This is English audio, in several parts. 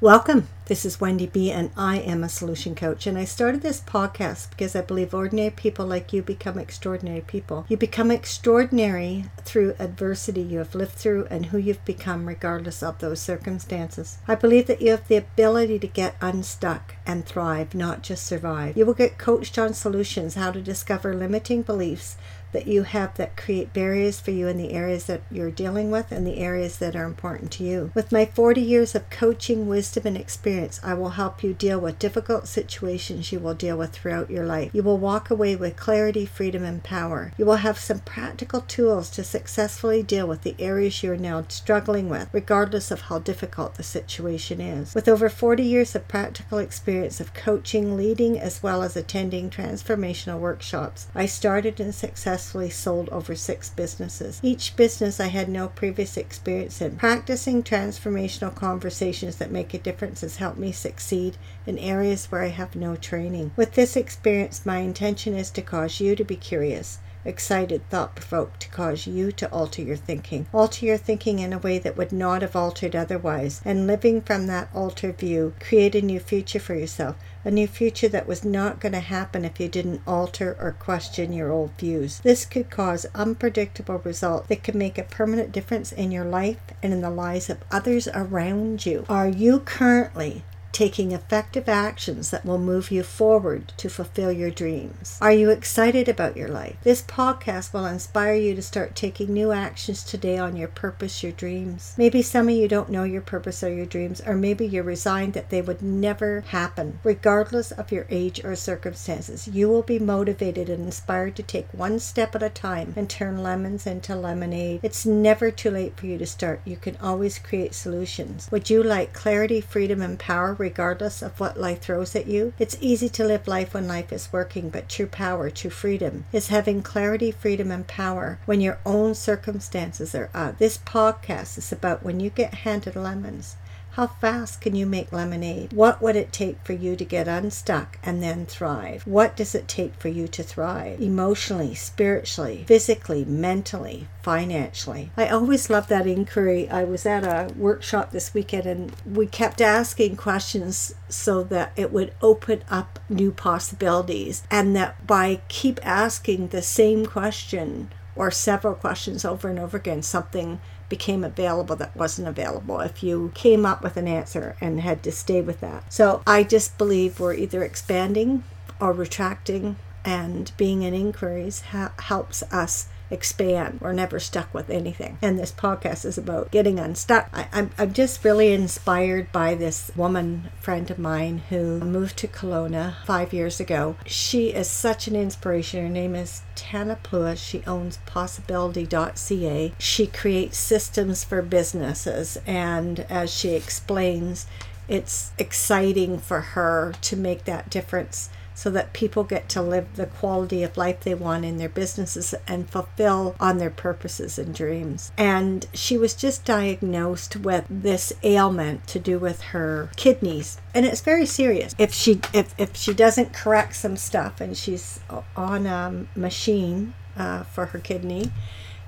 Welcome. This is Wendy B, and I am a solution coach. And I started this podcast because I believe ordinary people like you become extraordinary people. You become extraordinary through adversity you have lived through and who you've become, regardless of those circumstances. I believe that you have the ability to get unstuck and thrive, not just survive. You will get coached on solutions, how to discover limiting beliefs that you have that create barriers for you in the areas that you're dealing with and the areas that are important to you. With my 40 years of coaching, wisdom, and experience, I will help you deal with difficult situations you will deal with throughout your life. You will walk away with clarity, freedom, and power. You will have some practical tools to successfully deal with the areas you're now struggling with, regardless of how difficult the situation is. With over 40 years of practical experience of coaching, leading, as well as attending transformational workshops, I started and successfully sold over six businesses. Each business I had no previous experience in. Practicing transformational conversations that make a difference has helped me succeed in areas where I have no training. With this experience, my intention is to cause you to be curious excited, thought provoked to cause you to alter your thinking. Alter your thinking in a way that would not have altered otherwise, and living from that altered view, create a new future for yourself. A new future that was not going to happen if you didn't alter or question your old views. This could cause unpredictable results that could make a permanent difference in your life and in the lives of others around you. Are you currently taking effective actions that will move you forward to fulfill your dreams? Are you excited about your life? This podcast will inspire you to start taking new actions today on your purpose, your dreams. Maybe some of you don't know your purpose or your dreams, or maybe you're resigned that they would never happen. Regardless of your age or circumstances, you will be motivated and inspired to take one step at a time and turn lemons into lemonade. It's never too late for you to start. You can always create solutions. Would you like clarity, freedom, and power? Regardless of what life throws at you. It's easy to live life when life is working, but true power, true freedom, is having clarity, freedom, and power when your own circumstances are up. This podcast is about when you get handed lemons. How fast can you make lemonade? What would it take for you to get unstuck and then thrive? What does it take for you to thrive? Emotionally, spiritually, physically, mentally, financially. I always love that inquiry. I was at a workshop this weekend and we kept asking questions so that it would open up new possibilities and that by keep asking the same question or several questions over and over again, something became available that wasn't available if you came up with an answer and had to stay with that. So I just believe we're either expanding or retracting, and being in inquiries ha- helps us expand. We're never stuck with anything. And this podcast is about getting unstuck. I, am I'm, I'm just really inspired by this woman friend of mine who moved to Kelowna five years ago. She is such an inspiration. Her name is Tana Plua. She owns possibility.ca. She creates systems for businesses. And as she explains, it's exciting for her to make that difference so that people get to live the quality of life they want in their businesses and fulfill on their purposes and dreams. And she was just diagnosed with this ailment to do with her kidneys and it's very serious if she if, if she doesn't correct some stuff and she's on a machine uh, for her kidney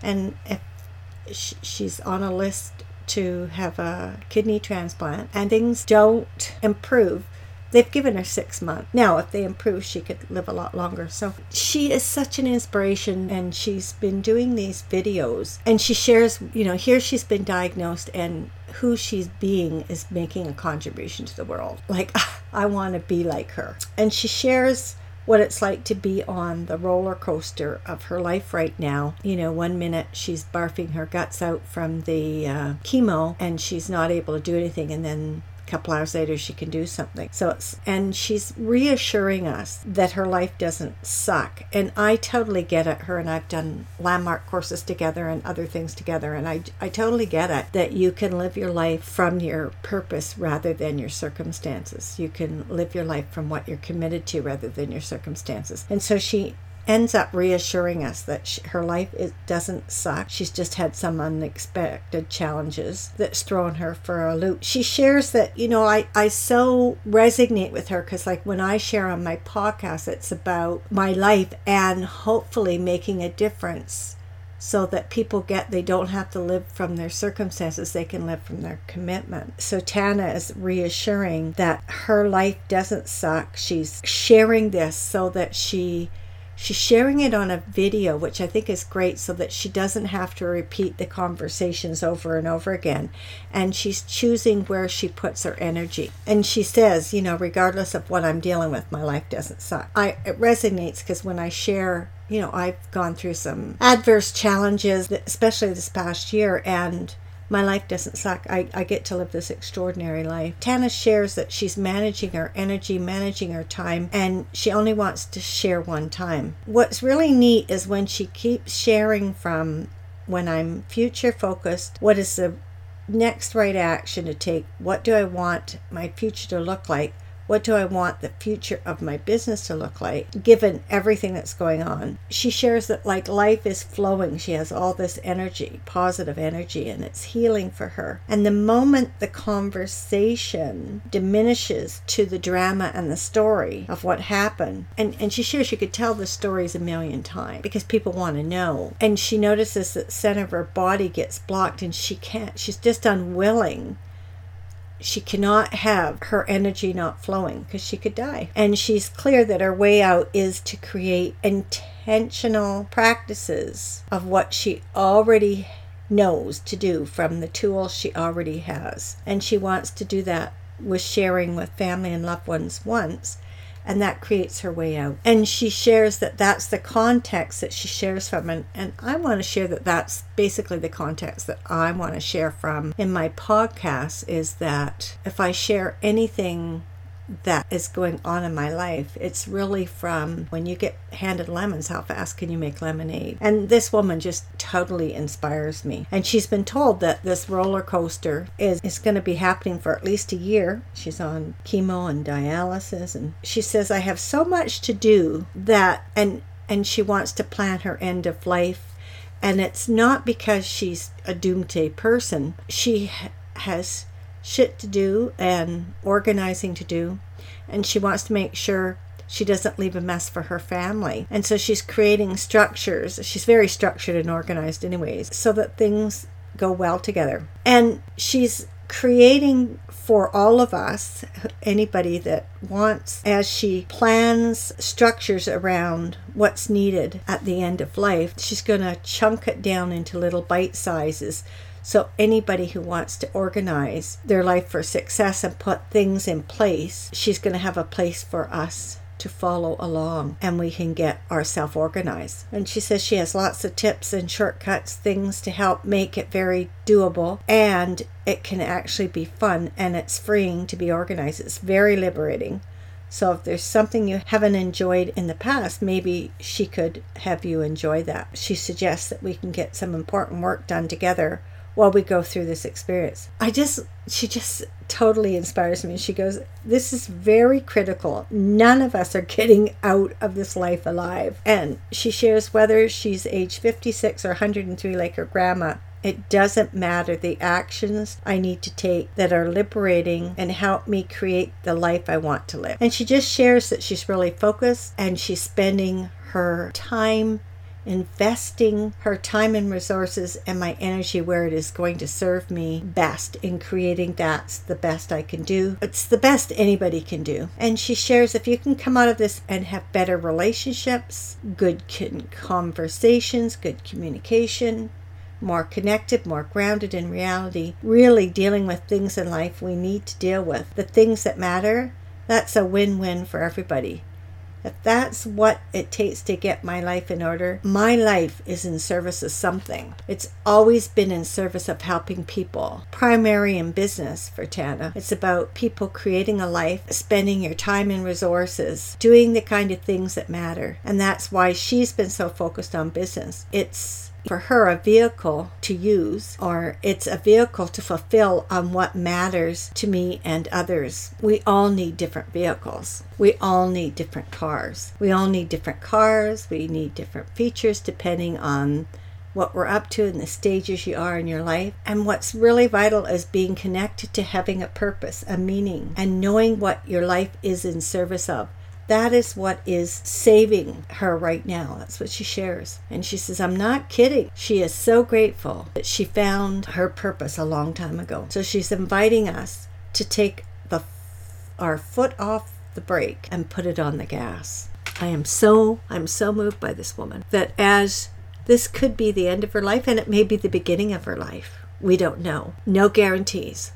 and if she's on a list to have a kidney transplant and things don't improve They've given her six months. Now, if they improve, she could live a lot longer. So she is such an inspiration, and she's been doing these videos. And she shares, you know, here she's been diagnosed, and who she's being is making a contribution to the world. Like, I want to be like her. And she shares what it's like to be on the roller coaster of her life right now. You know, one minute she's barfing her guts out from the uh, chemo and she's not able to do anything, and then couple hours later she can do something. So and she's reassuring us that her life doesn't suck. And i totally get it. Her and i've done landmark courses together and other things together. And i i totally get it that you can live your life from your purpose rather than your circumstances. You can live your life from what you're committed to rather than your circumstances. And so she ends up reassuring us that she, her life is, doesn't suck. She's just had some unexpected challenges that's thrown her for a loop. She shares that, you know, I, I so resonate with her because, like, when I share on my podcast, it's about my life and hopefully making a difference so that people get they don't have to live from their circumstances they can live from their commitment so tana is reassuring that her life doesn't suck she's sharing this so that she She's sharing it on a video, which I think is great so that she doesn't have to repeat the conversations over and over again. And she's choosing where she puts her energy. And she says, you know, regardless of what I'm dealing with, my life doesn't suck. I it resonates because when I share you know, I've gone through some adverse challenges, especially this past year, and my life doesn't suck. I, I get to live this extraordinary life. Tana shares that she's managing her energy, managing her time, and she only wants to share one time. What's really neat is when she keeps sharing from when I'm future focused, what is the next right action to take? What do I want my future to look like? What do I want the future of my business to look like, given everything that's going on? She shares that, like, life is flowing. She has all this energy, positive energy, and it's healing for her. And the moment the conversation diminishes to the drama and the story of what happened, and, and she shares she could tell the stories a million times because people want to know. And she notices that center of her body gets blocked and she can't, she's just unwilling she cannot have her energy not flowing because she could die. And she's clear that her way out is to create intentional practices of what she already knows to do from the tools she already has. And she wants to do that with sharing with family and loved ones once and that creates her way out. And she shares that that's the context that she shares from. And, and I want to share that that's basically the context that I want to share from in my podcast is that if I share anything that is going on in my life. It's really from when you get handed lemons, how fast can you make lemonade? And this woman just totally inspires me. And she's been told that this roller coaster is, is going to be happening for at least a year. She's on chemo and dialysis. And she says, I have so much to do that, and, and she wants to plan her end of life. And it's not because she's a doomsday person. She has shit to do and organizing to do. And she wants to make sure she doesn't leave a mess for her family. And so she's creating structures. She's very structured and organized, anyways, so that things go well together. And she's creating for all of us, anybody that wants, as she plans structures around what's needed at the end of life, she's going to chunk it down into little bite sizes so, anybody who wants to organize their life for success and put things in place, she's going to have a place for us to follow along and we can get ourselves organized. And she says she has lots of tips and shortcuts, things to help make it very doable and it can actually be fun and it's freeing to be organized. It's very liberating. So if there's something you haven't enjoyed in the past, maybe she could have you enjoy that. She suggests that we can get some important work done together while we go through this experience. I just, she just totally inspires me. She goes, This is very critical. None of us are getting out of this life alive. And she shares whether she's age 56 or 103, like her grandma. It doesn't matter the actions I need to take that are liberating and help me create the life I want to live. And she just shares that she's really focused and she's spending her time investing her time and resources and my energy where it is going to serve me best in creating that's the best I can do. It's the best anybody can do. And she shares if you can come out of this and have better relationships, good conversations, good communication, more connected, more grounded in reality, really dealing with things in life we need to deal with, the things that matter, that's a win win for everybody. If that's what it takes to get my life in order, my life is in service of something. It's always been in service of helping people. Primary in business for Tana. It's about people creating a life, spending your time and resources, doing the kind of things that matter. And that's why she's been so focused on business. It's for her a vehicle to use or it's a vehicle to fulfill on what matters to me and others. We all need different vehicles. We all need different cars. We all need different cars. We need different features depending on what we're up to and the stages you are in your life. And what's really vital is being connected to having a purpose, a meaning, and knowing what your life is in service of. That is what is saving her right now. That's what she shares. And she says, I'm not kidding. She is so grateful that she found her purpose a long time ago. So she's inviting us to take the our foot off the brake and put it on the gas. I am so I'm so moved by this woman that as this could be the end of her life and it may be the beginning of her life. We don't know. No guarantees.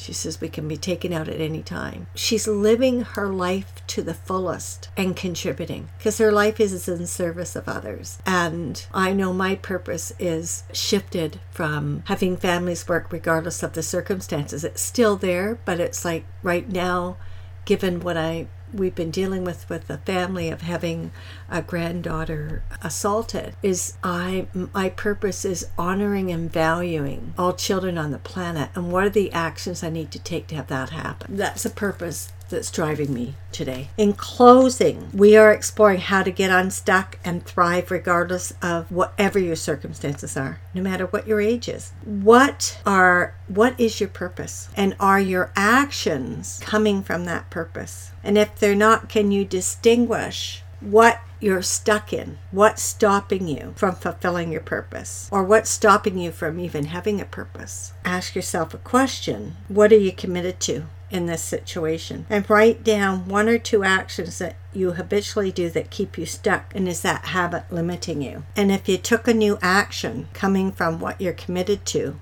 She says we can be taken out at any time. She's living her life to the fullest and contributing because her life is in service of others. And I know my purpose is shifted from having families work regardless of the circumstances. It's still there, but it's like right now, given what I we've been dealing with with the family of having a granddaughter assaulted is i my purpose is honoring and valuing all children on the planet. And what are the actions i need to take to have that happen? That's a purpose that's driving me today. In closing, we are exploring how to get unstuck and thrive regardless of whatever your circumstances are, no matter what your age is. What are what is your purpose? And are your actions coming from that purpose? And if they're not, can you distinguish what you're stuck in, what's stopping you from fulfilling your purpose, or what's stopping you from even having a purpose. Ask yourself a question What are you committed to? In this situation and write down one or two actions that you habitually do that keep you stuck and is that habit limiting you? And if you took a new action coming from what you're committed to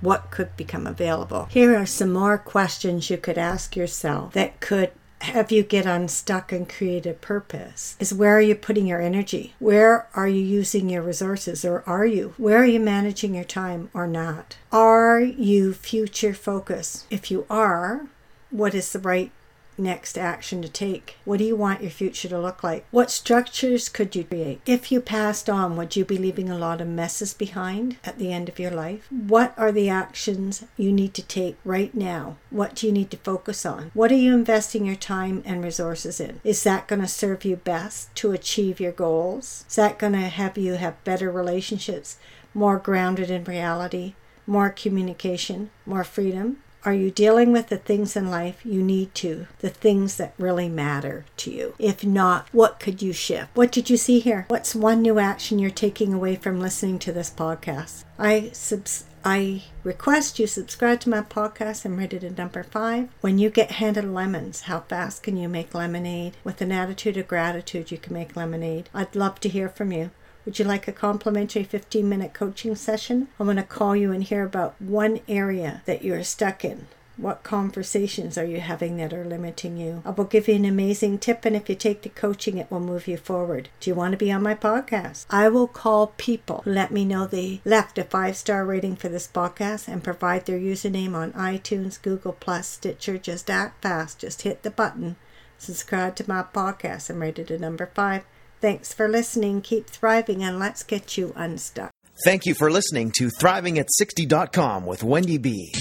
what could become available? Here are some more questions you could ask yourself that could have you get unstuck and create a purpose. Is where are you putting your energy? Where are you using your resources or are you? Where are you managing your time or not? Are you future focused? If you are what is the right next action to take? What do you want your future to look like? What structures could you create? If you passed on, would you be leaving a lot of messes behind at the end of your life? What are the actions you need to take right now? What do you need to focus on? What are you investing your time and resources in? Is that going to serve you best to achieve your goals? Is that going to have you have better relationships, more grounded in reality? More communication, more freedom, are you dealing with the things in life you need to, the things that really matter to you? If not, what could you shift? What did you see here? What's one new action you're taking away from listening to this podcast? I subs- I request you subscribe to my podcast I'm it a number five. When you get handed lemons, how fast can you make lemonade? With an attitude of gratitude, you can make lemonade. I'd love to hear from you. Would you like a complimentary 15 minute coaching session? I'm going to call you and hear about one area that you're stuck in. What conversations are you having that are limiting you? I will give you an amazing tip, and if you take the coaching, it will move you forward. Do you want to be on my podcast? I will call people who let me know they left a five star rating for this podcast and provide their username on iTunes, Google Plus, Stitcher. Just act fast. Just hit the button. Subscribe to my podcast I'm rated a number five. Thanks for listening. Keep thriving and let's get you unstuck. Thank you for listening to ThrivingAt60.com with Wendy B.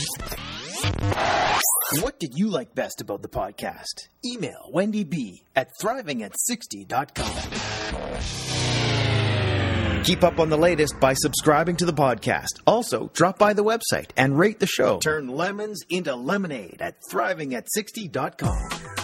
What did you like best about the podcast? Email Wendy B at ThrivingAt60.com. Keep up on the latest by subscribing to the podcast. Also, drop by the website and rate the show. Turn lemons into lemonade at ThrivingAt60.com.